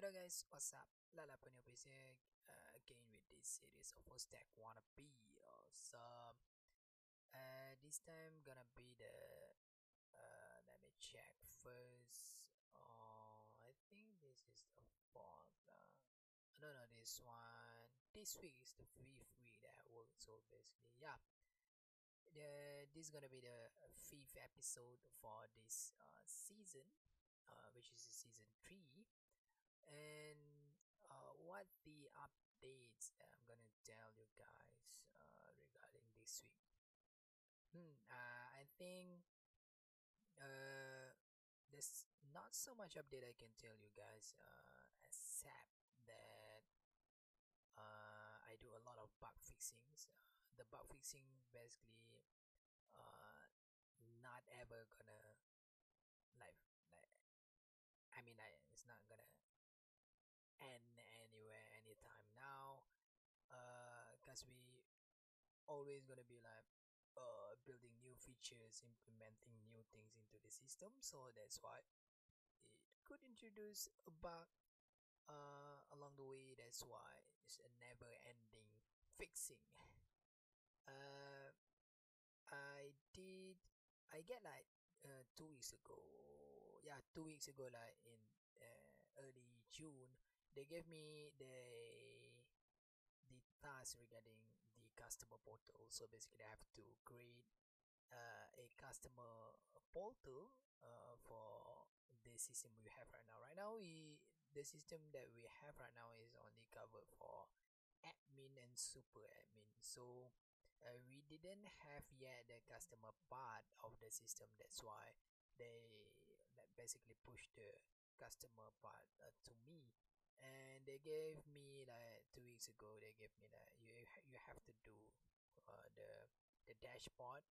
Hello guys, what's up? Lala Punyabiz here uh, again with this series of stack wannabe. Awesome. Uh, this time gonna be the uh, let me check first. Uh, I think this is the fourth. Uh, no, no, this one. This week is the fifth week that I work. So basically, yeah. The, this is gonna be the fifth episode for this uh, season, uh, which is season three and uh, what the updates I'm gonna tell you guys uh, regarding this week. Hmm, uh, I think uh, there's not so much update I can tell you guys, uh, except that uh, I do a lot of bug fixings. The bug fixing basically uh, not ever gonna like like I mean I, it's not gonna and anywhere anytime now because uh, we always gonna be like uh, building new features implementing new things into the system so that's why it could introduce a bug uh, along the way that's why it's a never ending fixing. Uh, I did I get like uh, two weeks ago yeah two weeks ago like in uh, early June they gave me the the task regarding customer portal. So basically i have to create uh, a customer portal uh, for the system we have right now. Right now we the system that we have right now is only covered for admin and super admin. So uh, we didn't have yet the customer part of the system. That's why they basically pushed the customer part uh, to me and they gave me like two weeks ago they gave me that you you have to do uh, the the dashboard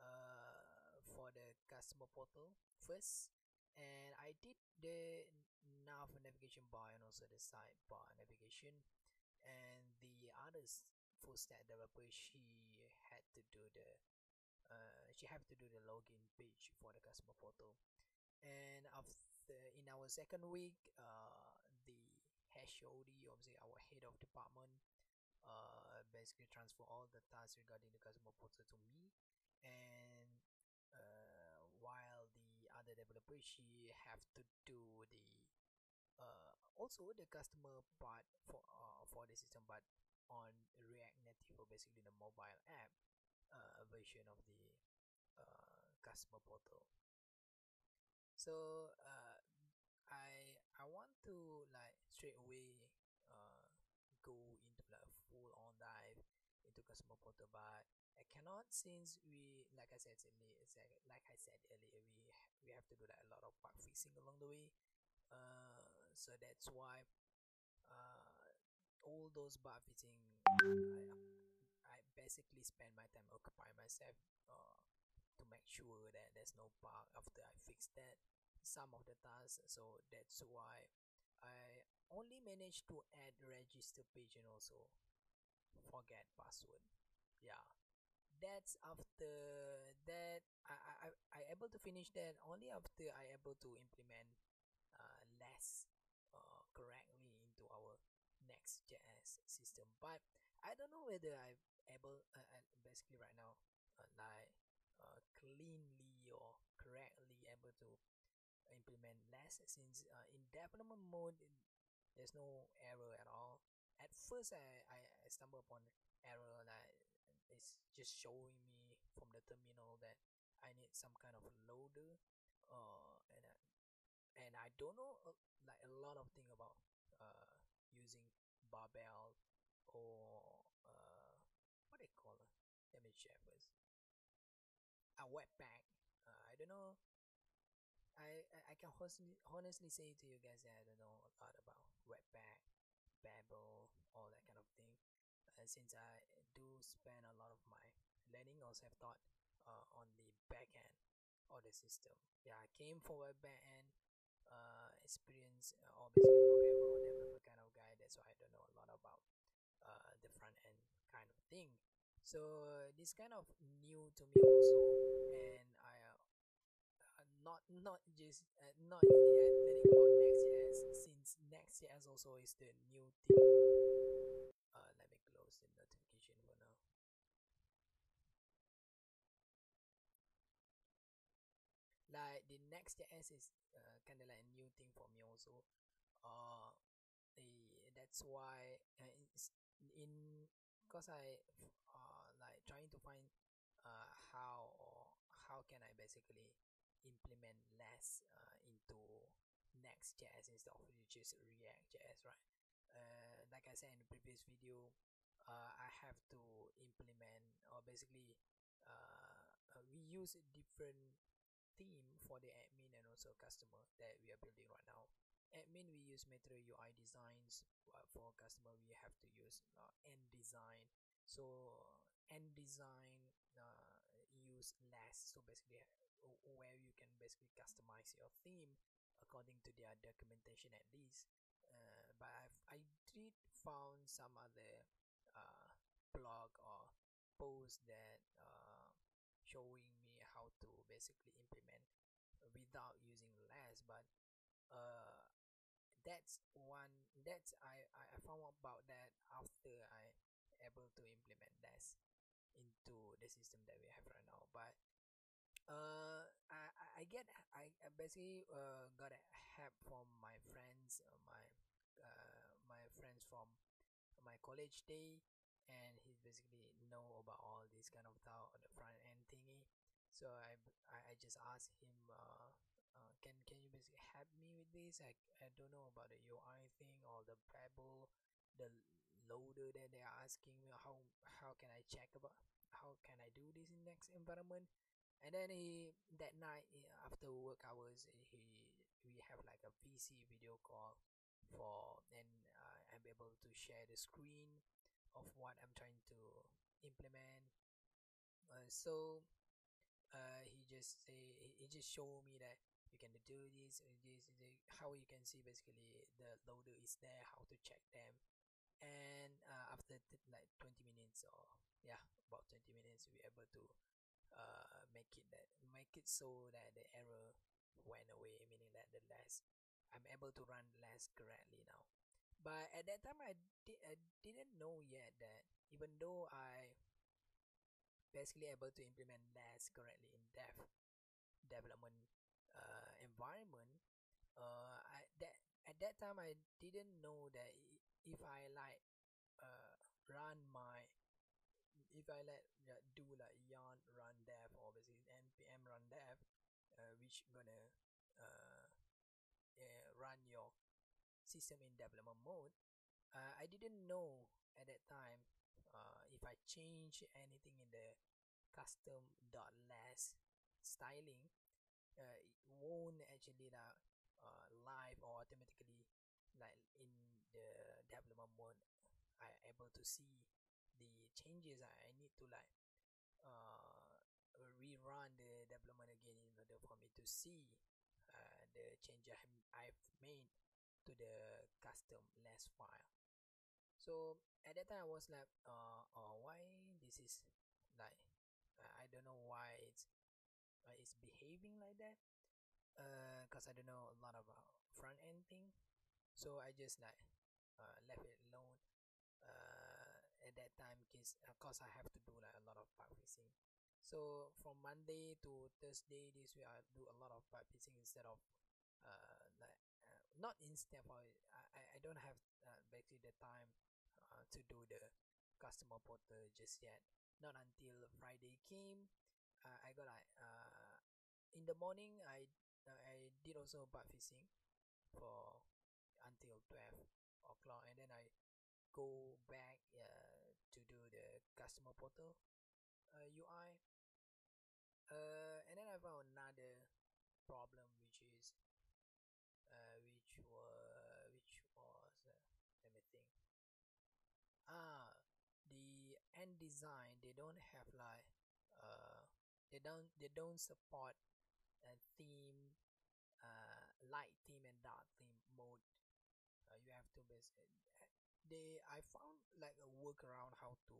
uh, for the customer portal first. And I did the nav navigation bar and also the sidebar navigation. And the others full stack developer she had to do the uh, she have to do the login page for the customer portal. And after in our second week uh, HOD obviously our head of department uh, basically transfer all the tasks regarding the customer portal to me. And uh, while the other developer she have to do the uh, also the customer part for uh, for the system but on React Native or basically the mobile app uh, version of the uh, customer portal. So uh, I I want to like straight away uh go into like full on dive into customer portal. But I cannot since we like I said like I said earlier we we have to do like a lot of bug fixing along the way. Uh so that's why uh all those bug fixing I, I basically spend my time occupying myself uh to make sure that there's no bug after I fix that some of the tasks. So that's why I only managed to add register page and also forget password. Yeah. That's after that I, I, I able to finish that only after I able to implement uh, less uh, correctly into our next JS system. But I don't know whether I able uh, basically right now uh, like uh, cleanly or correctly able to implement less since uh, in development mode there's no error at all. At first I, I, I stumbled upon error that it's just showing me from the terminal that I need some kind of loader uh, and uh, and I don't know uh, like a lot of thing about uh, using Babel or uh, what they call it? Let me check first. A webpack uh, I don't know I, I can honestly, say to you guys that I don't know a lot about Webpack, Babel, all that kind of thing. Uh, since I do spend a lot of my learning, also have taught uh, on the back end of the system. Yeah, I came from a back end uh, experience, uh, obviously programmer or developer kind of guy. That's why I don't know a lot about uh, the front end kind of thing. So this kind of new to me also, and not not just uh, not yet learning about Next.js since Next.js also is the new thing. Uh, let me close the notification for now. Like the Next.js is uh, kind of like a new thing for me also. Uh, that's why uh, in because I uh, like trying to find uh, how or how can I basically implement less uh, into Next.js instead of just React.js, right? Uh, like I said in the previous video, uh, I have to implement or basically uh, uh, we use a different theme for the admin and also customer that we are building right now. Admin we use Metro UI designs. Uh, for customer we have to use uh, Ant Design. So Ant Design use less. So basically where you can basically customize your theme according to their documentation at least uh, but I've, I did found some other uh, blog or post that uh, showing me how to basically implement without using less but uh, that's one that's I, I found about that after I able to implement less into the system that we have right now. But uh I, I get I, I basically uh, got help from my friends uh, my uh, my friends from my college day. And he basically know about all this kind of stuff the front end thingy. So I, I, I just asked him uh, uh, can can you basically help me with this? I, I don't know about the UI thing or the Babel the loader that they are asking me how how can I check about how can I do this in next environment? And then he that night after work hours he we have like a VC video call for and uh, I'm able to share the screen of what I'm trying to implement. Uh, so uh, he just say he just show me that you can do this this, this how you can see basically the loader is there how to check them and uh, after like 20 minutes or yeah about 20 minutes we able to uh, make it that make it so that the error went away meaning that the less I'm able to run less correctly now. But at that time I, di- I didn't know yet that even though I basically able to implement less correctly in dev development uh, environment uh, I, that at that time I didn't know that if I like uh, run my if I let uh, do like yarn run dev basically npm run dev uh, which gonna uh, uh, run your system in development mode uh, I didn't know at that time uh, if I change anything in the custom dot less styling uh, it won't actually uh, live or automatically like in the development mode I able to see the changes I need to like uh, rerun the development again in order for me to see uh, the change I've made to the custom less file. So at that time I was like uh, uh why this is like I don't know why it's it's behaving like that because uh, I don't know a lot about front end thing. So I just like uh, left it alone uh, at that time because of course I have to do like a lot of bug fixing. So from Monday to Thursday this week I do a lot of bug fixing instead of uh, like uh, not instead of I, I don't have uh, basically the time uh, to do the customer portal just yet. Not until Friday came uh, I got like uh, in the morning I uh, I did also bug fixing for until 12 o'clock and then I go back uh, to do the customer portal. Uh, UI uh, and then I found another problem which is uh, which was which was uh, let me think. Ah the Ant Design they don't have like uh they don't they don't support a theme uh light theme and dark theme mode uh, you have to basically they I found like a workaround how to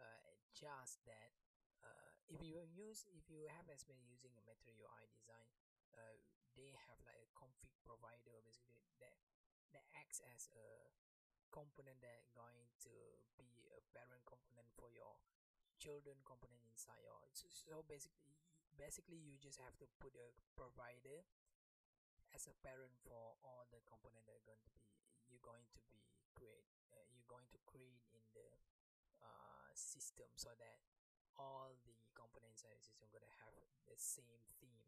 uh, adjust that uh, if you use if you have experience using a Metro UI design uh, they have like a config provider basically that that acts as a component that going to be a parent component for your children component inside your so, so basically basically you just have to put a provider as a parent for all the component that are going to be you're going to be create uh, you're going to create in the uh, system so that all the components in the system going to have the same theme.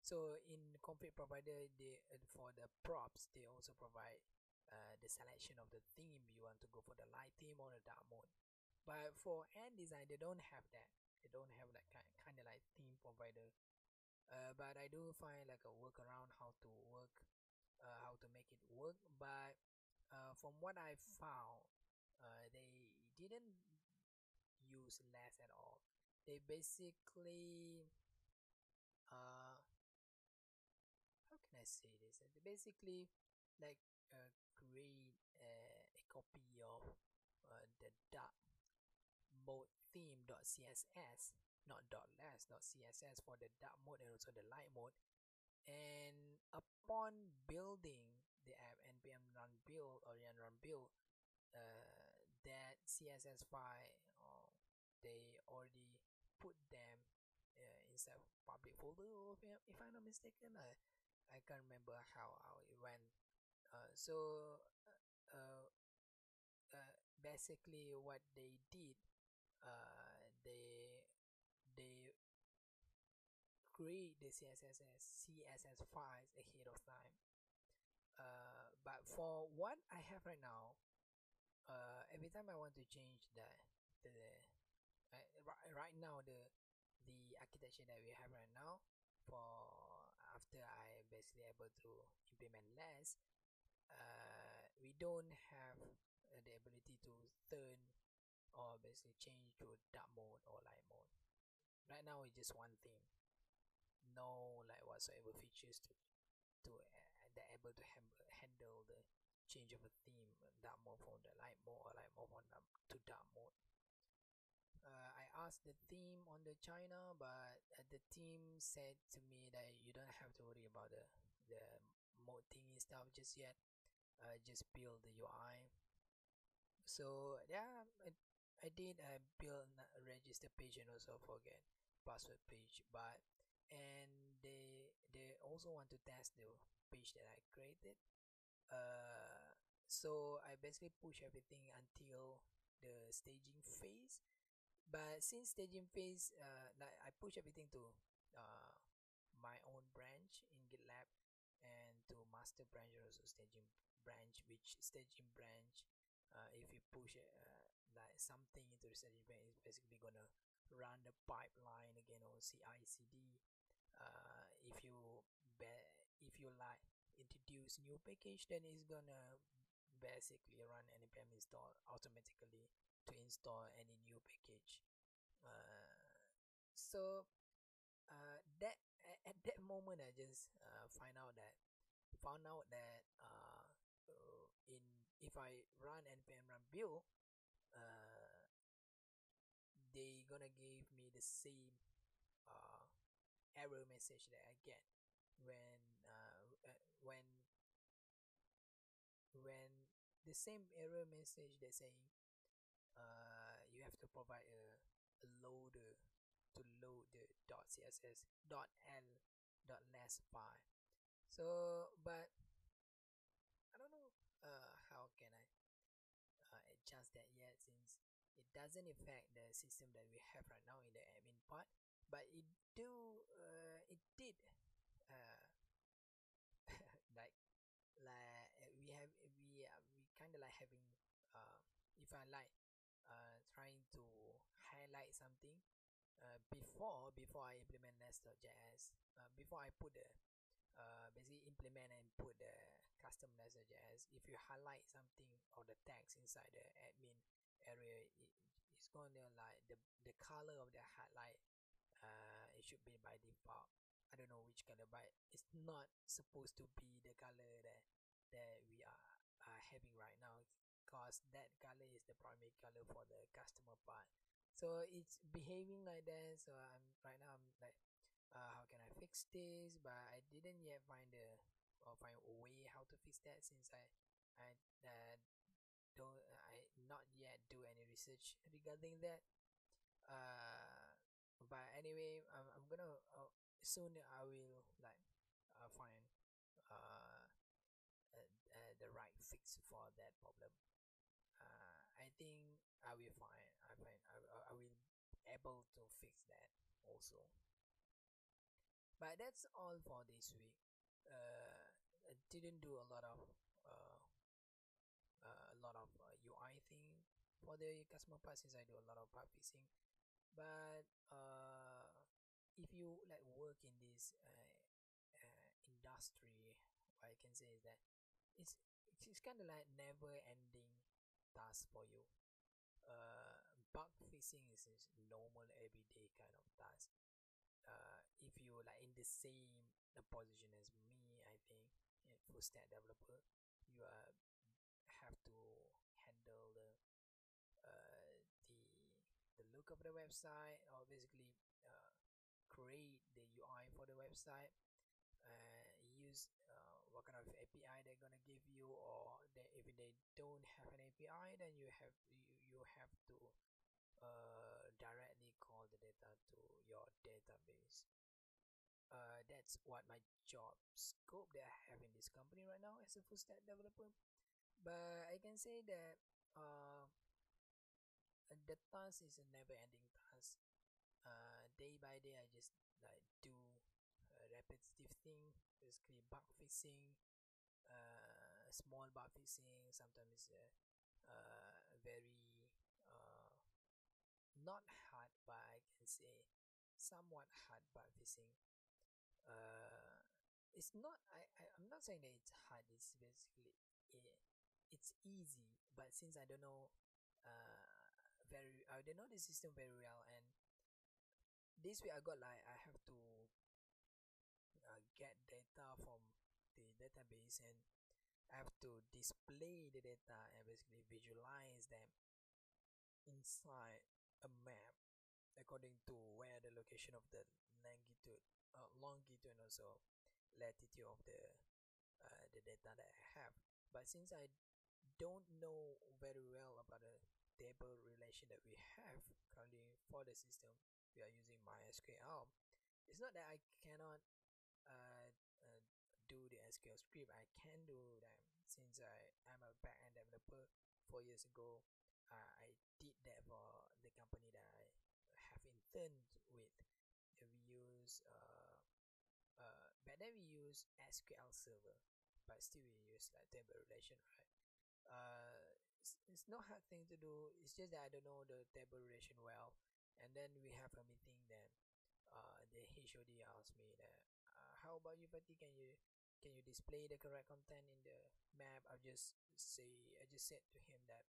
So in config provider they for the props they also provide uh, the selection of the theme. You want to go for the light theme or the dark mode. But for Ant Design they don't have that. They don't have that kind, kind of like theme provider uh, but I do find like a workaround how to work uh, how to make it work. But uh, from what I found uh, they didn't use less at all. They basically uh how can I say this? They basically like uh, create a copy of the dark mode theme.css not .less not .css for the dark mode and also the light mode. And upon building the app npm run build or run build uh, that css file uh, they already put them uh, inside public folder if, i'm not mistaken i i can't remember how, how it went. Uh, so uh, uh, basically what they did uh, they create the CSS CSS files ahead of time. Uh, but for what I have right now, uh, every time I want to change the the uh, right, right now the the architecture that we have right now for after I basically able to implement less, uh, we don't have uh, the ability to turn or basically change to dark mode or light mode right now it's just one thing no like whatsoever features to to uh, they're able to handle handle the change of a theme dark mode from the light mode or light mode from dark to dark mode. Uh, I asked the team on the China but uh, the team said to me that you don't have to worry about the the mode thingy stuff just yet. Uh, just build the UI so yeah I, I did I build a register page and also forget password page but and they they also want to test the page that I created uh so I basically push everything until the staging phase but since staging phase uh I push everything to uh my own branch in GitLab and to master branch also staging branch which staging branch uh, if you push uh, like something into the staging branch is basically gonna run the pipeline again on CI/CD. Uh, if you if you like introduce new package, then it's gonna basically run npm install automatically to install any new package. Uh, so uh, that at that moment, I just uh, find out that found out that uh, in if I run npm run build they gonna give me the same uh, error message that I get when uh, uh, when when the same error message they saying uh, you have to provide a, a loader to load the .css .l .less file. So but I don't know uh, how can I uh, adjust that yet since it doesn't affect the system that we have right now in the admin part but it do uh, it did uh, like like we have we we kind of like having uh, if I like uh, trying to highlight something uh, before before I implement nest.js uh, before I put the uh, basically implement and put the custom nest.js if you highlight something or the text inside the admin area it, it's going to like the the color of the highlight uh it should be by default i don't know which color but it's not supposed to be the color that that we are, are having right now because that color is the primary color for the customer part. So it's behaving like that so i'm right now i'm like uh, how can i fix this? But i didn't yet find a or find a way how to fix that since i I uh, don't I not yet do any research regarding that. Uh, but anyway, I'm, I'm gonna uh, soon I will like uh, find uh, uh, uh, the right fix for that problem. Uh, I think I will find I find I, I will able to fix that also. But that's all for this week. Uh, I didn't do a lot of uh, uh, a lot of uh, UI thing for the customer part since I do a lot of bug fixing. But uh, if you like work in this uh, uh, industry, what I can say is that it's it's kind of like never ending task for you. Uh, bug fixing is, normal everyday kind of task. Uh, if you like in the same position as me, I think a full stack developer you uh, have to handle the uh, the the look of the website or basically uh, create the UI for the website uh, use uh, what kind of API they're gonna give you or they, if they don't have an API then you have you, you have to uh, directly call the data to your database uh, that's what my job scope that I have in this company right now as a full stack developer. But I can say that uh, the task is a never ending task. Uh, day by day, I just like do repetitive thing, basically bug fixing, uh, small bug fixing. Sometimes uh, uh, very uh, not hard, but I can say somewhat hard bug fixing uh it's not I, I i'm not saying that it's hard it's basically it, it's easy but since i don't know uh very i don't know the system very well and this way i got like i have to uh, get data from the database and i have to display the data and basically visualize them inside a map according to where the location of the longitude uh, longitude and also latitude of the uh, the data that I have. But since I don't know very well about the table relation that we have currently for the system, we are using MySQL. It's not that I cannot uh, uh, do the SQL script. I can do them since I am a backend developer. Four years ago, uh, I did that for the company that I have interned with. We use uh, uh, back then we use SQL Server, but still we use like table relation, right? Uh, it's, it's no hard thing to do. It's just that I don't know the table relation well. And then we have a meeting. Then uh, the HOD asked me that, uh, how about you, Fatih? Can you can you display the correct content in the map? I just say I just said to him that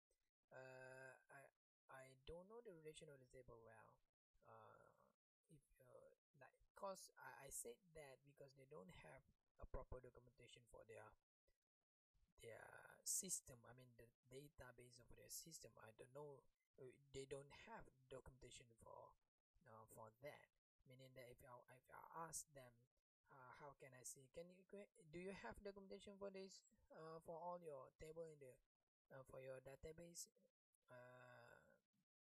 uh, I I don't know the relation of the table well. Uh, if uh, like cause I, I said that because they don't have a proper documentation for their their system i mean the database of their system i don't know uh, they don't have documentation for uh, for that. Meaning that if I, if I ask them uh, how can I see can you do you have documentation for this uh, for all your table in the uh, for your database? Uh,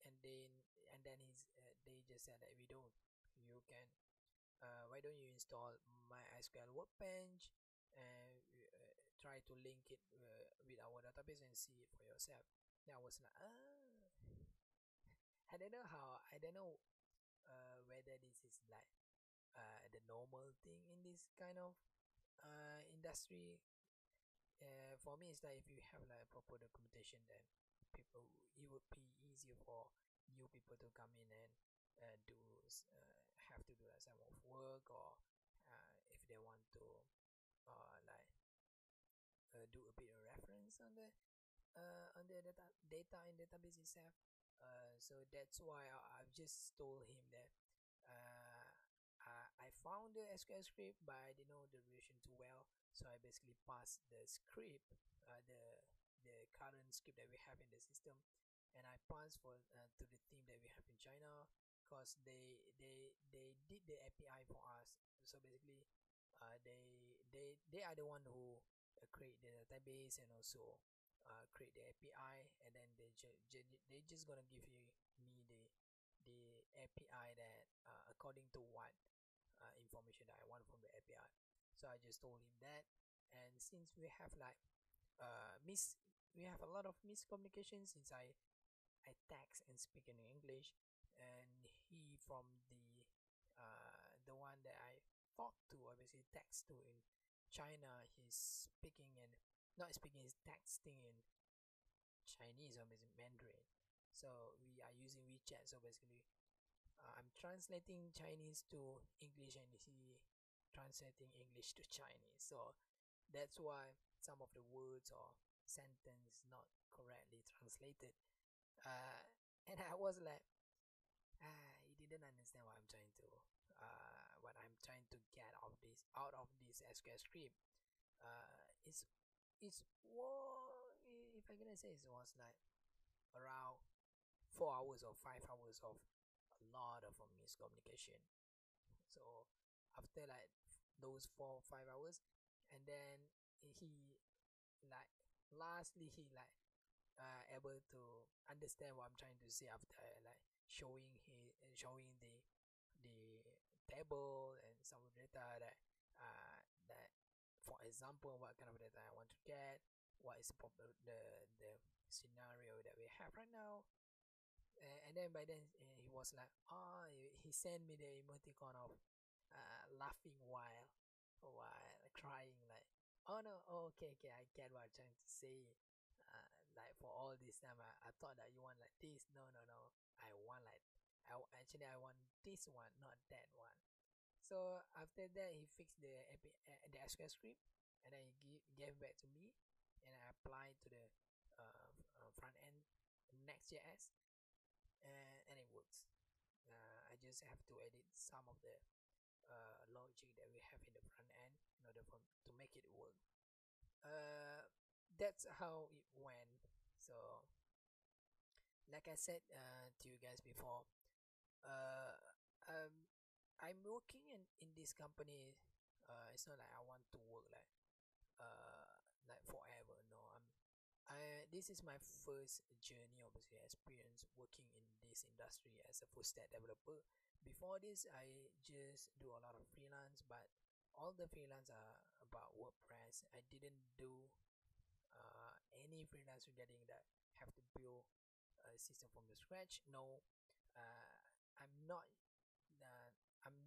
and then and then he's uh, they just said that we don't you can uh, why don't you install MySQL Workbench and try to link it uh, with our database and see it for yourself. Then I was like, ah, I don't know how, I don't know uh, whether this is like uh, the normal thing in this kind of uh, industry. Uh, for me, it's like if you have like proper documentation, then people it would be easier for new people to come in and uh, do uh, have to do like some of work or uh, if they want to uh, like uh, do a bit of reference on the uh, on the data data in database itself uh, so that's why I, I've just told him that uh, I, I found the SQL script but I didn't know the relation too well so I basically passed the script uh, the the current script that we have in the system and I passed for uh, to the team that we have in China because they they they did the API for us. So basically, uh, they they they are the one who create the database and also uh, create the API and then they ju- they just gonna give you me the the API that uh, according to what uh, information that I want from the API so I just told him that and since we have like uh miss we have a lot of miscommunication since I I text and speak in English and he from the uh the one that I talk to obviously text to in China he's speaking and not speaking he's texting in Chinese or Mandarin. So we are using WeChat so basically uh, I'm translating Chinese to English and he translating English to Chinese. So that's why some of the words or sentence not correctly translated. Uh, and I was like ah he didn't understand what I'm trying to trying to get out of this out of this SQL script uh, it's it's what if I'm gonna say it was like around four hours or five hours of a lot of miscommunication. So after like those four or five hours and then he like lastly he like uh, able to understand what I'm trying to say after like showing he showing the the table and some data that uh, that for example what kind of data I want to get what is the the scenario that we have right now. And then by then he was like oh he sent me the emoticon of uh, laughing while while crying like oh no oh, okay okay I get what I'm trying to say. Uh, like for all this time I, I thought that you want like this. No no no. I want like I actually I want this one not that one so after that he fixed the uh, the SQL script and then he give, gave back to me and I applied to the uh, uh, front end Next.js and, and it works. Uh, I just have to edit some of the uh, logic that we have in the front end in order for to make it work. Uh, that's how it went. So like I said to you guys before um, I'm working in, in this company uh, it's not like I want to work like uh, like forever no I'm I this is my first journey obviously experience working in this industry as a full stack developer. Before this i just do a lot of freelance but all the freelance are about wordpress. I didn't do uh, any freelance regarding that. Have to build a system from the scratch? No uh, i'm not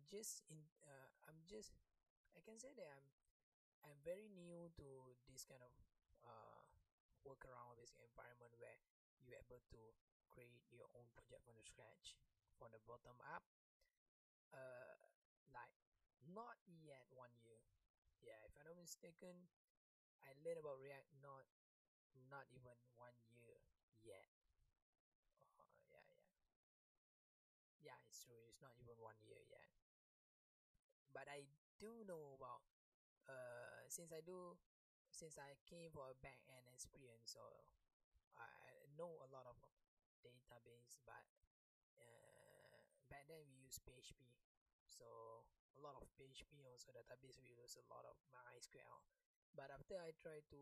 just in uh, i'm just i can say that i'm i'm very new to this kind of uh, work around this environment where you're able to create your own project from the scratch from the bottom up. Uh like not yet one year. Yeah if i'm not mistaken i learned about react not not even one year yet. Uh, yeah yeah. Yeah it's true it's not even one year but i do know about uh since i do since i came for a back end experience so i know a lot of database but uh, back then we use php so a lot of PHP also database we use a lot of MySQL but after I try to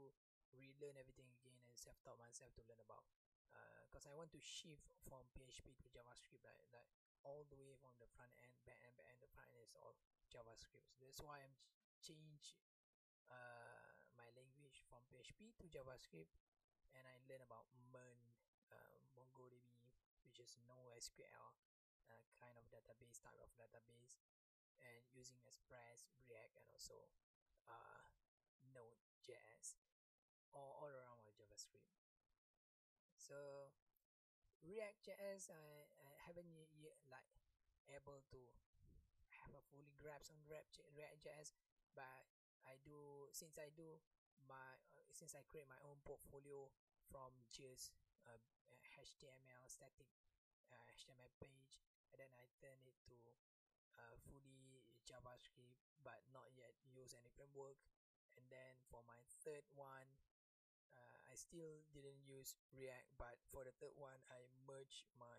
relearn everything again and self-taught myself to learn about because uh, I want to shift from PHP to JavaScript like, all the way from the front end back end back end the front end is all JavaScript so that's why I'm change uh, my language from PHP to JavaScript and I learn about MERN uh, MongoDB which is NoSQL uh, kind of database type of database and using Express, React, and also uh, Node.js all, all around my JavaScript. So React.js, I, Haven't yet like able to have a fully grasp on React.js, but I do since I do my uh, since I create my own portfolio from just uh, HTML static uh, HTML page and then I turn it to uh, fully JavaScript but not yet use any framework. And then for my third one uh, I still didn't use React but for the third one I merged my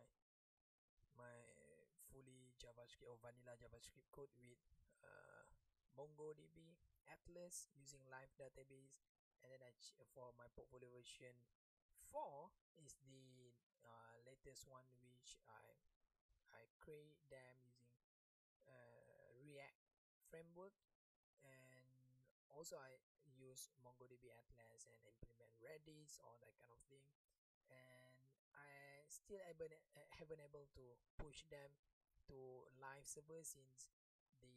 my fully JavaScript or vanilla JavaScript code with uh, MongoDB Atlas using live database and then I for my portfolio version 4 is the uh, latest one which I I create them using uh, React framework. And also I use MongoDB Atlas and implement Redis all that kind of thing. And I still able haven't able to push them to live server since the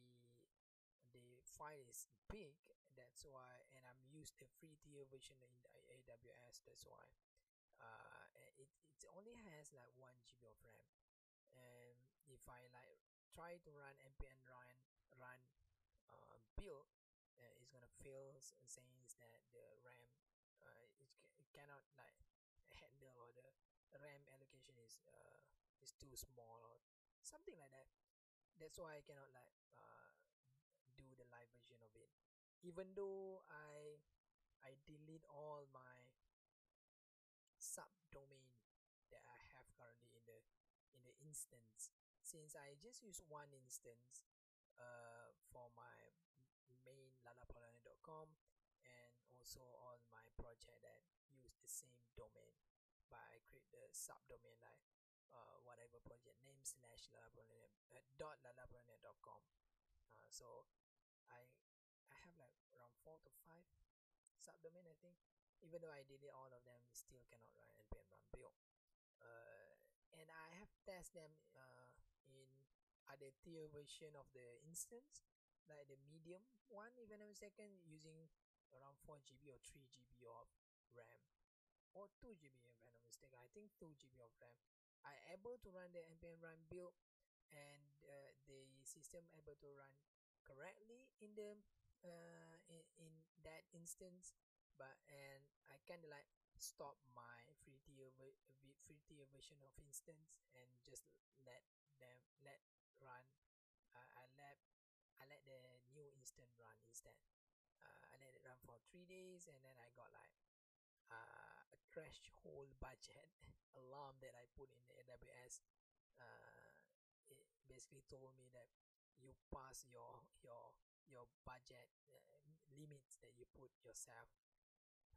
the file is big. That's why and I'm used the free tier version in AWS that's why. Uh, it, it only has like 1 GB of RAM. And if I like try to run npm run run uh, build uh, it's gonna fail saying that the RAM uh, it, it cannot like handle or the RAM allocation is uh, is too small or something like that. That's why I cannot like uh, do the live version of it. Even though I I delete all my subdomain that I have currently in the in the instance. Since I just use one instance uh, for my main lalaplanet.com and also on my project that use the same domain I create the subdomain like uh, whatever project name slash lalaplanet uh, dot lalaplanet.com uh, so I I have like around four to five subdomain I think. Even though I delete all of them still cannot run npm run build. Uh, and I have tested them uh, in other tier version of the instance like the medium one if I'm second using around 4 GB or 3 GB of RAM or 2 GB if I'm not mistaken I think 2 GB of RAM. I able to run the npm run build and uh, the system able to run correctly in the uh, in, in that instance but and I kind of like stop my free tier free tier version of instance and just let them let run. Uh, I let I let the new instant run instead. Uh, I let it run for three days and then I got like uh, a threshold budget alarm that I put in the AWS uh, it basically told me that you pass your your your budget uh, limits that you put yourself.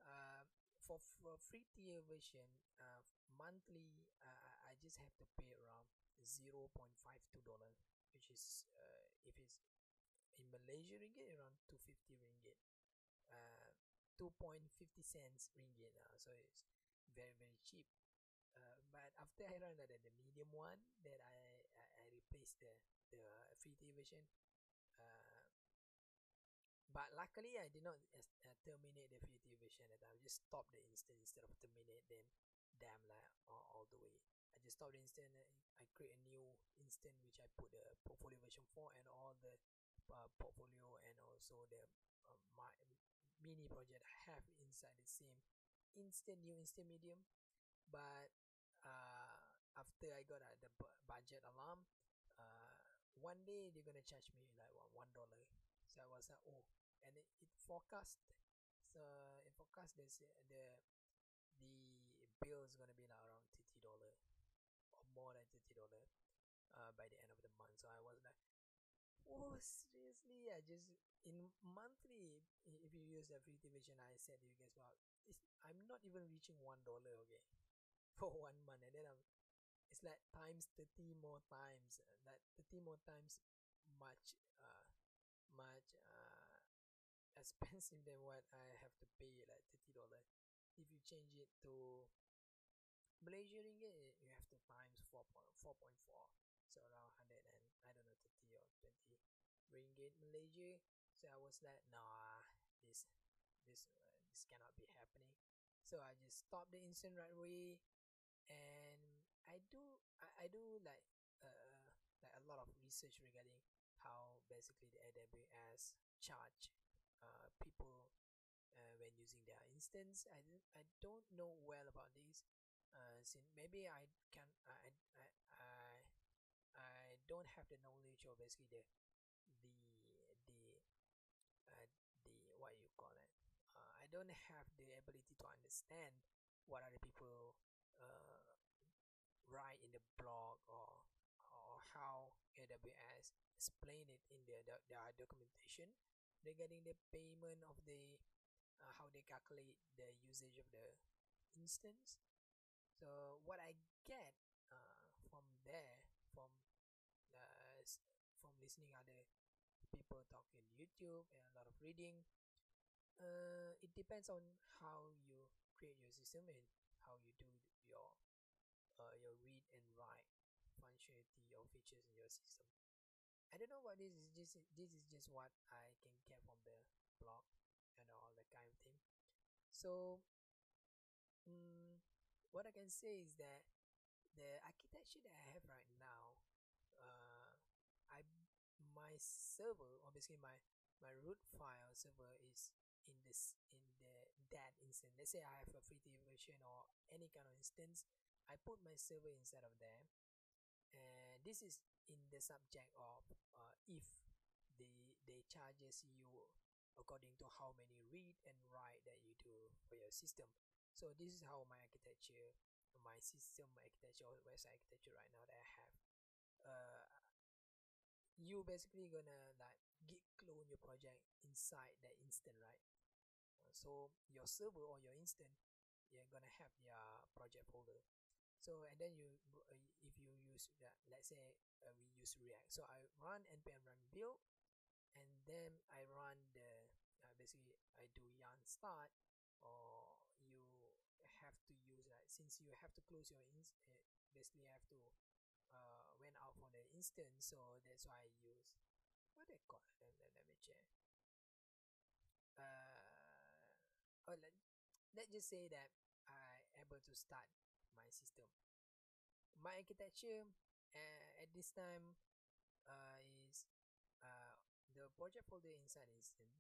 Uh, for, for free tier version uh, monthly uh, I just have to pay around 0 0.52 dollar which is uh, if it's in Malaysia ringgit around 250 ringgit. Uh, 2.50 cents ringgit uh, so it's very very cheap. Uh, but after I run the, the medium one that I, I, I replaced the, the free tier version uh, but luckily I did not uh, terminate the free tier version at I just stop the instant instead of terminate them damn like all, all the way. I just stop the instant I create a new instant which I put the portfolio version 4 and all the uh, portfolio and also the uh, my mini project I have inside the same instant new instant medium. But uh, after I got uh, the budget alarm uh, one day they're gonna charge me like one dollar. So I was like oh. And it, it forecast so it forecast this the the bill is gonna be like around thirty dollar or more than thirty dollar uh, by the end of the month. So I was like oh seriously? I just in monthly if you use the free division I said you guys well I'm not even reaching one dollar okay for one month and then I'm it's like times 30 more times like 30 more times much uh much uh expensive than what I have to pay like thirty dollar. If you change it to Malaysia ringgit, you have to times four point four point four, so around hundred and I don't know thirty or twenty ringgit Malaysia. So I was like, nah, this this uh, this cannot be happening. So I just stopped the instant right away, and I do I, I do like uh like a lot of research regarding how basically the AWS charge uh, people uh, when using their instance. I, I don't know well about this. Uh, since maybe I can I, I I I don't have the knowledge of basically the the uh, the what you call it. Uh, I don't have the ability to understand what other people uh, write in the blog or or how AWS explain it in their their documentation regarding the payment of the uh, how they calculate the usage of the instance. So what i get uh, from there from uh, from listening other people talking youtube and a lot of reading uh, it depends on how you create your system and how you do your uh, your read and write functionality or features in your system. I don't know what this is just this is just what I can get from the blog and all that kind of thing. So um, what I can say is that the architecture that I have right now uh, I my server obviously my my root file server is in this in the that instance let's say I have a free version or any kind of instance I put my server inside of there. And this is in the subject of uh, if they they charges you according to how many read and write that you do for your system. So this is how my architecture my system architecture or website architecture right now that I have. Uh, you basically gonna like git clone your project inside that instant right so your server or your instance you're gonna have their project folder. So and then you if you use that let's say uh, we use react. So i run npm run build and then i run the uh, basically i do yarn start or you have to use that since you have to close your ins uh, basically have to uh went out for the instance so that's why i use what they call it let, let me check oh let, let's just say that i able to start my system. My architecture uh, at this time uh, is uh, the project folder inside instant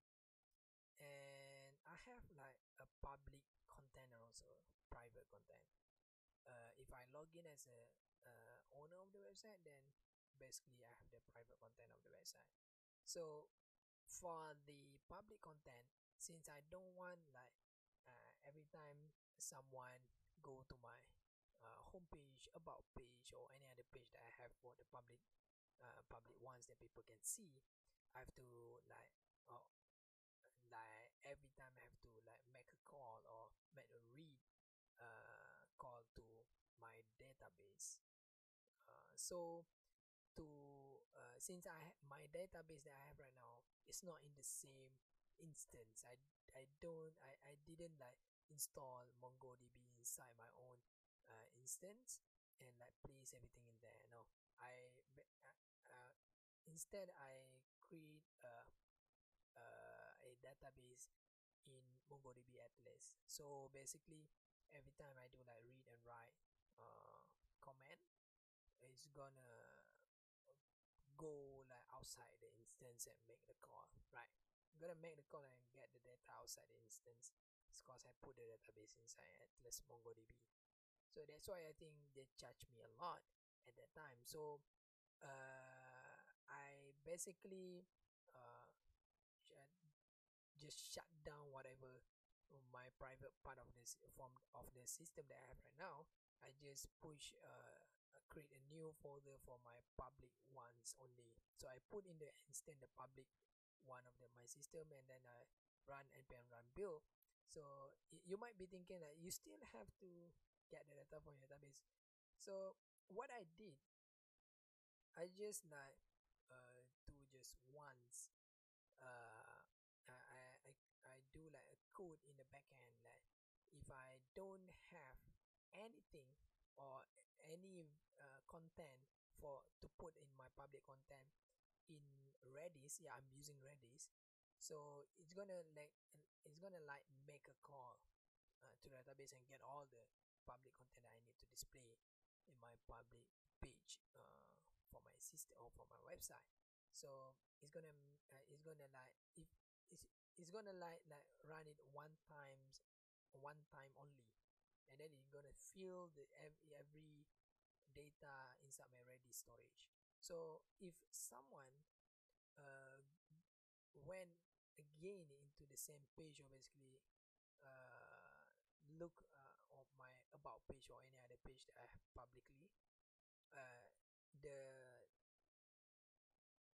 and I have like a public container also private content. Uh, if I log in as a uh, owner of the website then basically I have the private content of the website. So for the public content since I don't want like uh, every time someone go to my uh, homepage, about page, or any other page that I have for the public uh, public ones that people can see, I have to like oh, like every time I have to like make a call or make a read uh, call to my database. Uh, so to uh, since I my database that I have right now is not in the same instance. I I don't I, I didn't like install MongoDB inside my own uh, instance and like place everything in there no I uh, uh, instead I create a, uh, a database in MongoDB Atlas so basically every time I do like read and write uh, command it's gonna go like outside the instance and make the call right gonna make the call and get the data outside the instance because I put the database inside Atlas MongoDB. So that's why i think they charged me a lot at that time. So uh, i basically uh, just shut down whatever my private part of this form of the system that i have right now. I just push uh, create a new folder for my public ones only. So i put in the instance the public one of the my system and then i run npm run build so you might be thinking that you still have to get the data from your database. So what i did i just like uh do just once. Uh I, I i do like a code in the backend like if i don't have anything or any uh, content for to put in my public content in redis yeah i'm using redis. So it's gonna like it's gonna like make a call uh, to the database and get all the public content I need to display in my public page uh, for my system or for my website. So it's gonna uh, it's gonna like if it's, it's gonna like like run it one times one time only. And then it's gonna fill the every, every data inside my redis storage so if someone uh went again into the same page or basically uh look uh, on my about page or any other page that I have publicly uh, the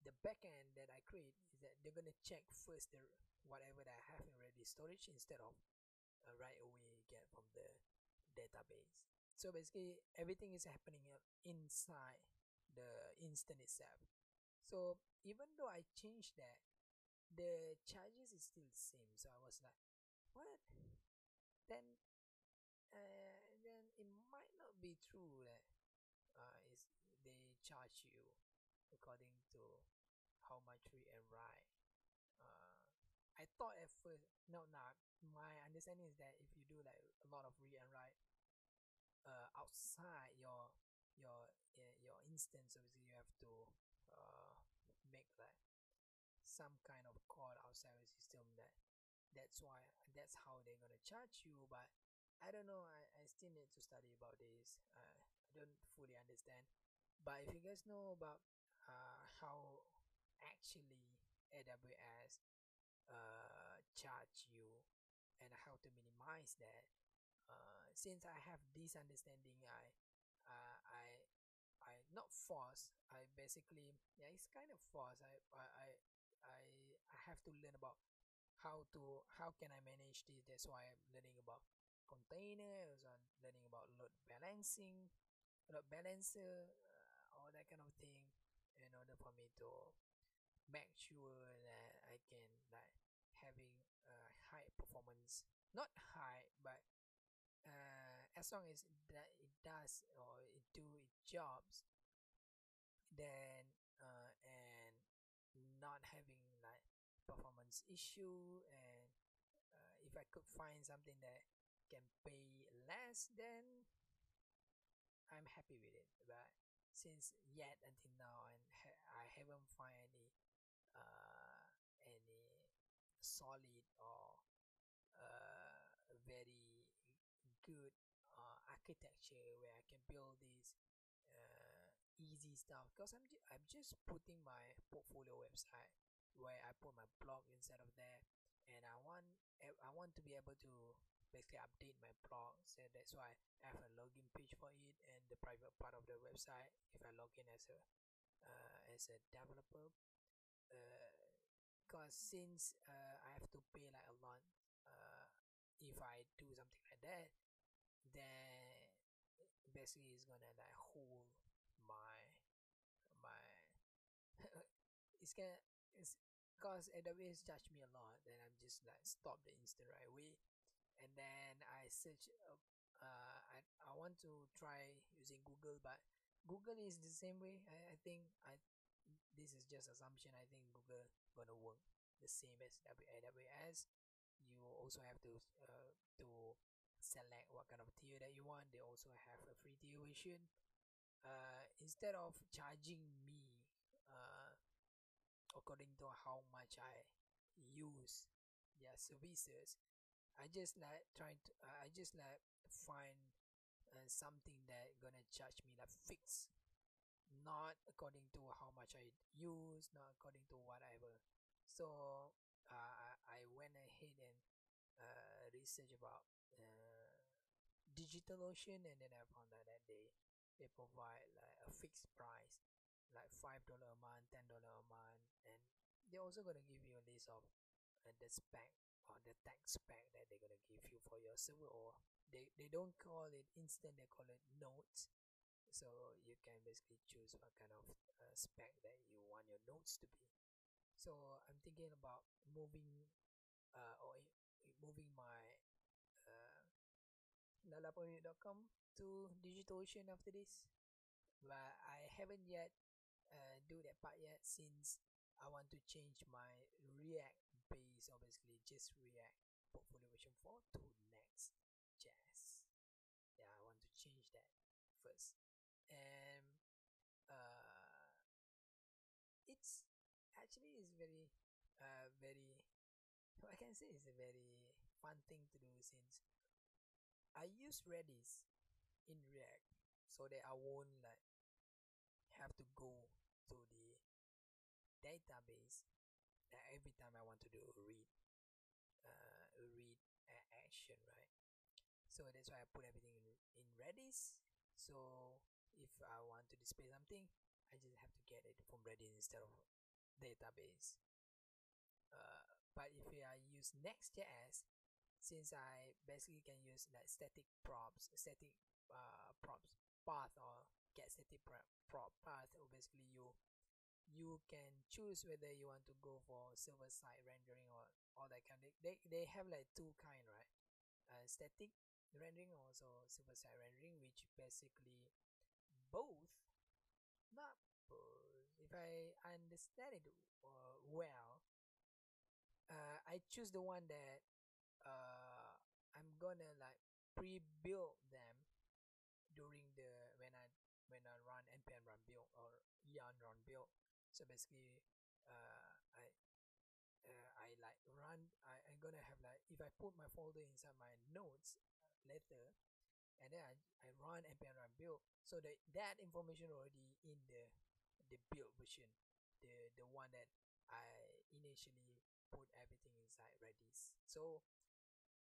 the backend that I create is that they're gonna check first the whatever that I have in Redis storage instead of uh, right away get from the database. So basically everything is happening inside the instant itself. So even though I changed that the charges is still the same. So I was like what? Then uh, then it might not be true that uh, is they charge you according to how much read and uh, I thought at first no not my understanding is that if you do like a lot of read and write uh, outside your your uh, your instance obviously you have to uh, make like some kind of call outside the system that that's why that's how they're gonna charge you? But I don't know I, I still need to study about this. Uh, I don't fully understand. But if you guys know about uh, how actually AWS uh, charge you and how to minimize that uh, since I have this understanding I uh, I I not fast I basically yeah it's kind of fast I I I I have to learn about how to how can I manage this. That's why I'm learning about containers and learning about load balancing load balancer uh, all that kind of thing in order for me to make sure that I can like having a high performance. Not high but uh, as long as that it does or it do its jobs then uh, and not having like performance issue and uh, if I could find something that can pay less then I'm happy with it. But since yet until now and ha I haven't find any uh, any solid or uh, very good uh, architecture where I can build this easy stuff because I'm, I'm just putting my portfolio website where I put my blog inside of there and I want I want to be able to basically update my blog so that's why I have a login page for it and the private part of the website if I log in as a uh, as a developer. Because uh, since uh, I have to pay like a lot uh, if I do something like that then basically it's gonna like hold my my it's because AWS charge me a lot then I'm just like stop the instant right away. And then I search uh, uh, I, I want to try using Google but Google is the same way. I, I think I this is just assumption. I think Google gonna work the same as AWS you also have to uh, to select what kind of tier that you want. They also have a free tier version uh, instead of charging me according to how much I use their services. I just like trying to I just like find uh, something that gonna charge me like fix. Not according to how much I use not according to whatever. So uh, I went ahead and uh, research about uh, DigitalOcean and then I found out that they they provide like a fixed price like five dollar a month ten dollar a month and they're also gonna give you a list of uh, the spec or the tech spec that they're gonna give you for your server or they, they don't call it instant they call it nodes so you can basically choose what kind of uh, spec that you want your nodes to be. So I'm thinking about moving uh, or moving my uh, lalapoint.com to DigitalOcean after this. But I haven't yet uh, do that part yet since I want to change my React base basically just React portfolio version 4 to Next.js. Yeah, I want to change that first. And uh, it's actually is very uh, very I can say it's a very fun thing to do since I use Redis in React so that I won't like have to go to the database uh, every time I want to do a read uh, read action right? So that's why I put everything in, in Redis. So if I want to display something I just have to get it from Redis instead of database. Uh, but if I use Next.js, since I basically can use like static props, static uh, props path or get static prop path, or basically you you can choose whether you want to go for server side rendering or all that kind. Of they, they have like two kind right? Uh, static rendering also server side rendering which basically both not both if i understand it uh, well uh, i choose the one that uh, i'm gonna like pre-build them during the when i when i run npm run build or yarn run build so basically uh, i uh, i like run I, i'm gonna have like if i put my folder inside my notes later and then I, I run npm run build. So that that information already in the the build version the the one that I initially put everything inside Redis. So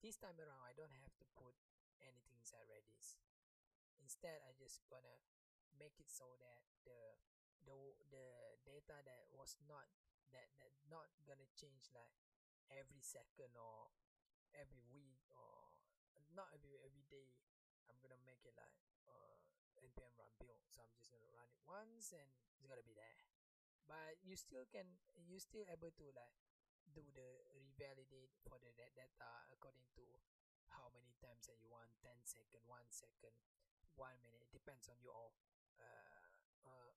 this time around I don't have to put anything inside Redis. Instead I just gonna make it so that the the the data that was not that that not gonna change like every second or every week or not every every day i'm gonna make it like uh npm run build. So i'm just gonna run it once and it's gonna be there. But you still can you still able to like do the revalidate for the data according to how many times that you want 10 second 1 second 1 minute. It depends on your uh, uh,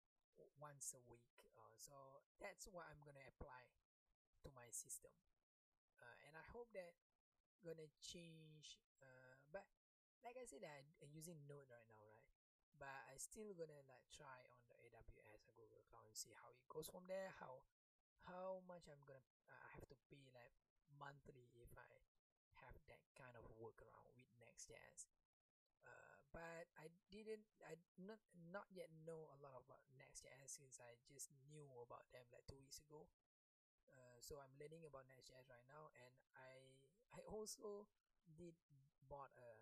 once a week uh, so that's what i'm gonna apply to my system. Uh, and i hope that gonna change uh, but like I said I, I'm using Node right now right? But I still gonna like try on the AWS and Google Cloud and see how it goes from there how how much I'm gonna uh, have to pay like monthly if I have that kind of workaround with Next.js I didn't I not not yet know a lot about Next.js since I just knew about them like two weeks ago. Uh, so I'm learning about Next.js right now and I I also did bought a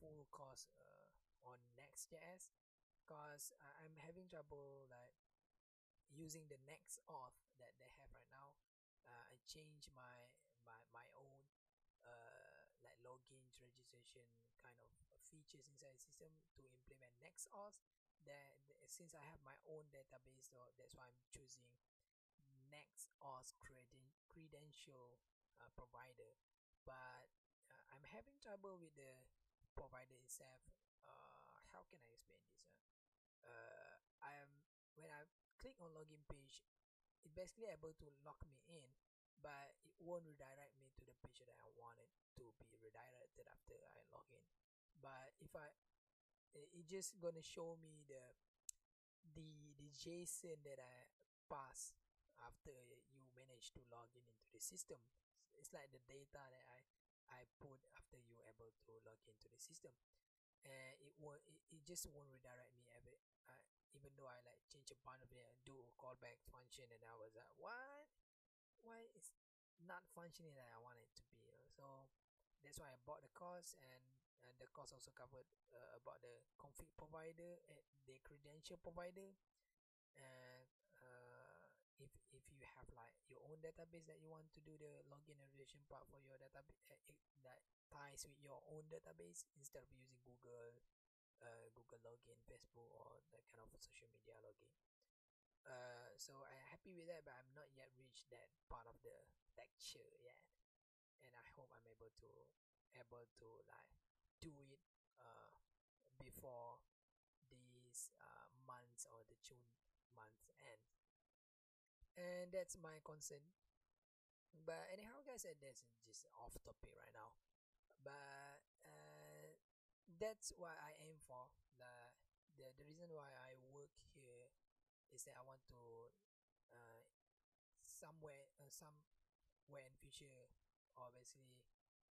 full course uh, on Next.js because I'm having trouble like using the next auth that they have right now. Uh, I changed my my my own uh, like logins registration features inside the system to implement NextAuth that since I have my own database though that's why I'm choosing next auth creden- credential uh, provider. But uh, I'm having trouble with the provider itself. Uh, how can I explain this uh, uh, I am when I click on login page it basically able to lock me in but it won't redirect me to the page that I wanted to be redirected after I log in but if I it just gonna show me the the the JSON that I pass after you manage to log in into the system. It's like the data that I I put after you able to log into the system. And it won't it, it just won't redirect me ever uh, even though I like change a bunch of it and do a callback function and I was like what? Why is not functioning that I want it to be? So that's why I bought the course and and the course also covered uh, about the config provider and the credential provider. And if if you have like your own database that you want to do the login and part for your database uh, that ties with your own database instead of using Google uh, Google login Facebook or that kind of social media login. Uh, so I'm happy with that but I'm not yet reached that part of the lecture yet. And I hope I'm able to able to like do it uh, before these uh, months or the June month end. And that's my concern. But anyhow guys that's just off topic right now. But uh, that's what I aim for. The, the the reason why I work here is that I want to uh, somewhere uh, somewhere in future or basically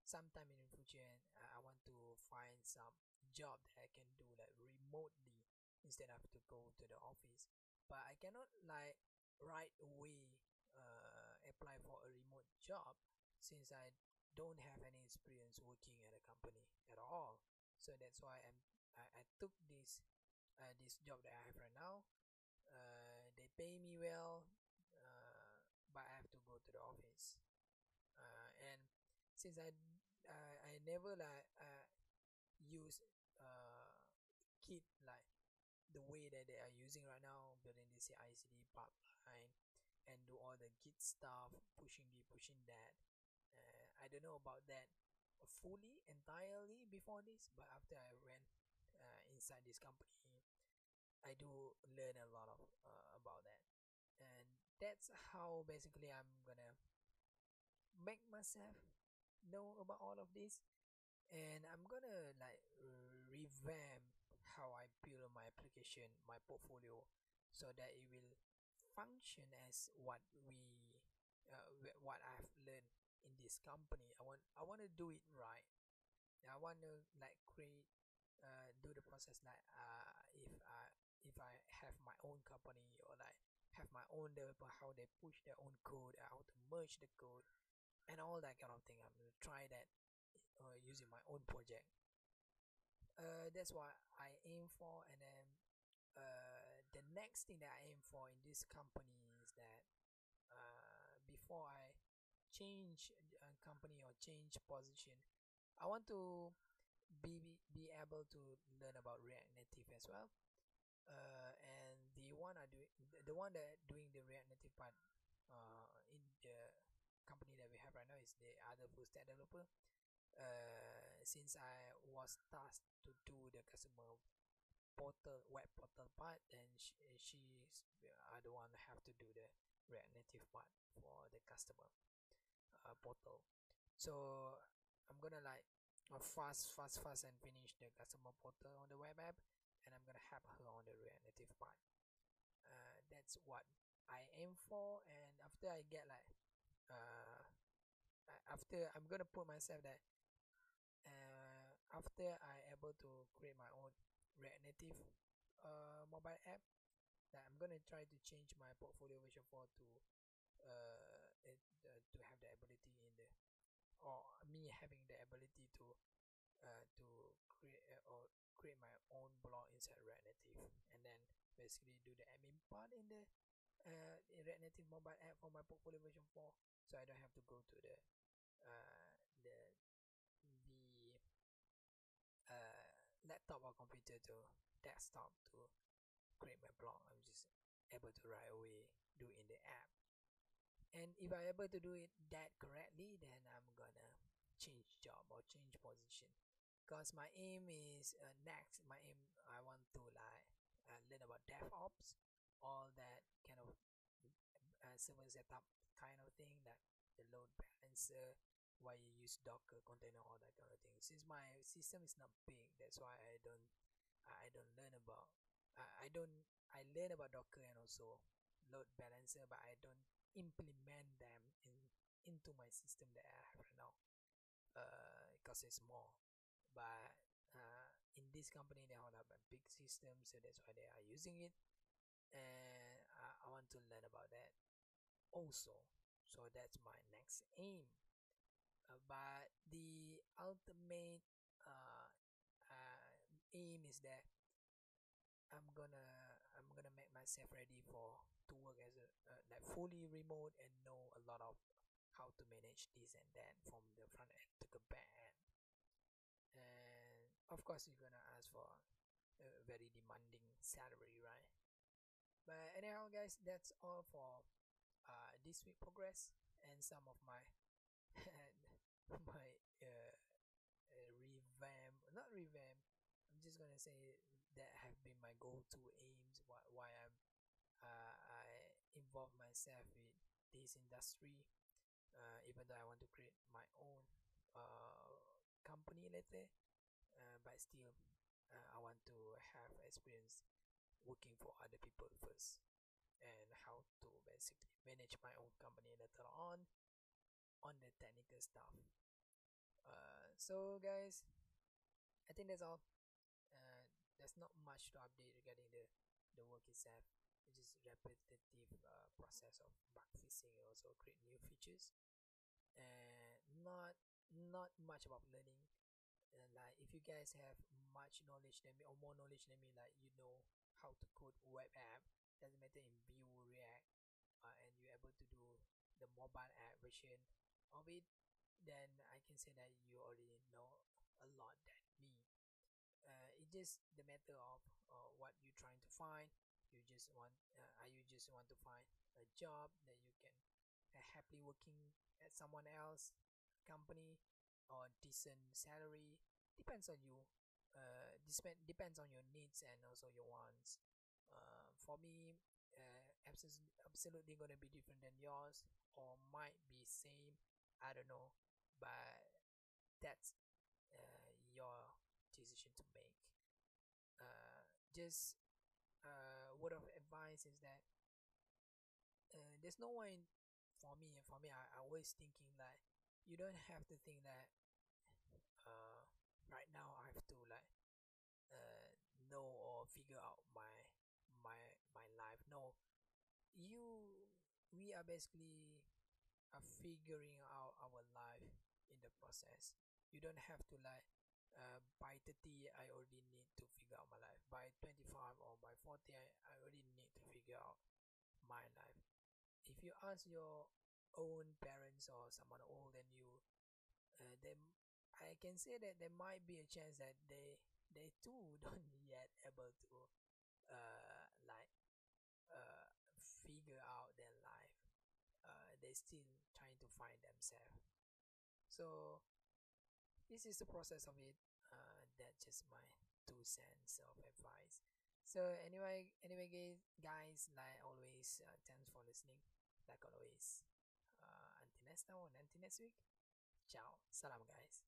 sometime in the future I want to find some job that I can do like remotely instead of to go to the office but I cannot like right away uh, apply for a remote job since I don't have any experience working at a company at all. So that's why I'm I, I took this uh, this job that I have right now. Uh, they pay me well, uh, but I have to go to the office. And since I I never like uh, use uh, Git like the way that they are using right now, building this CI/CD pipeline and do all the Git stuff, pushing this, pushing that. Uh, I don't know about that fully entirely before this, but after I ran uh, inside this company, I do learn a lot of uh, about that, and that's how basically I'm gonna make myself know about all of this. And I'm gonna like revamp how I build my application my portfolio so that it will function as what we uh, what I've learned in this company. I want I want to do it right. I want to like create uh, do the process like uh, if I if I have my own company or like have my own developer how they push their own code how to merge the code and all that kind of thing. I'm gonna try that uh, using my own project. Uh, that's what i aim for. And then uh, the next thing that i aim for in this company is that uh, before i change a company or change position i want to be be able to learn about react native as well. Uh, and the one I do the one that doing the React Native part uh, in the company that we have right now is the other full stack developer. Uh, since I was tasked to do the customer portal web portal part, and she, she's I the one have to do the React Native part for the customer uh, portal. So I'm gonna like uh, fast, fast, fast, and finish the customer portal on the web app and I'm gonna help her on the React Native part. Uh, that's what I aim for, and after I get like, uh, after I'm gonna put myself that, uh, after I able to create my own React Native uh, mobile app, that I'm gonna try to change my portfolio version 4 to uh, it, uh, to have the ability in the or me having the ability to uh, to create uh, or create my own blog inside React Native and then basically do the admin part in the uh, React Native mobile app for my portfolio version 4 so I don't have to go to the uh, the the uh, laptop or computer to desktop to create my blog. I'm just able to right away do in the app. And if I able to do it that correctly then I'm gonna change job or change position. Because my aim is uh, next my aim i want to like uh, learn about devops all that kind of uh, server setup kind of thing that the load balancer why you use docker container all that kind of thing. Since my system is not big that's why i don't i don't learn about i, I don't i learn about docker and also load balancer but i don't implement them in into my system that i have right now uh because it's small but uh, in this company they have a big system so that's why they are using it and I, I want to learn about that also. So that's my next aim. Uh, but the ultimate uh, uh, aim is that I'm gonna I'm gonna make myself ready for to work as a uh, like fully remote and know a lot of how to manage this and that from the front end to the back end. And of course you're gonna ask for a very demanding salary right but anyhow guys that's all for uh, this week progress and some of my my uh, uh, revamp not revamp i'm just gonna say that have been my go-to aims why, why i'm uh, i involve myself with this industry uh, even though i want to create my own uh, company later uh, but still uh, I want to have experience working for other people first and how to basically manage my own company later on on the technical stuff. Uh, so guys I think that's all. Uh, there's not much to update regarding the the work itself. It's just repetitive uh, process of bug fixing and also create new features. And not not much about learning. And like if you guys have much knowledge than me or more knowledge than me like you know how to code web app doesn't matter in vue react uh, and you're able to do the mobile app version of it then I can say that you already know a lot than me. Uh, it's just the matter of uh, what you're trying to find. You just want, uh, you just want to find a job that you can uh, happily working at someone else company or decent salary? Depends on you. Uh, depend depends on your needs and also your wants. Uh, for me, uh, absolutely absolutely gonna be different than yours or might be same i don't know but that's uh, your decision to make uh, just uh, word of advice is that uh, there's no one for me for me I, I always thinking that you don't have to think that uh, right now i have to like know or figure out my my my life. No you we are basically are figuring out our life in the process. You don't have to like uh, by 30 i already need to figure out my life. By 25 or by 40 I, I already need to figure out my life. If you ask your own parents or someone older than you uh, then i can say that there might be a chance that they they too don't yet able to uh like uh figure out their life. Uh they still trying to find themselves. So this is the process of it uh that's just my two cents of advice. So anyway anyway guys like always uh, thanks for listening. Like always uh until next time or until next week ciao. Salam guys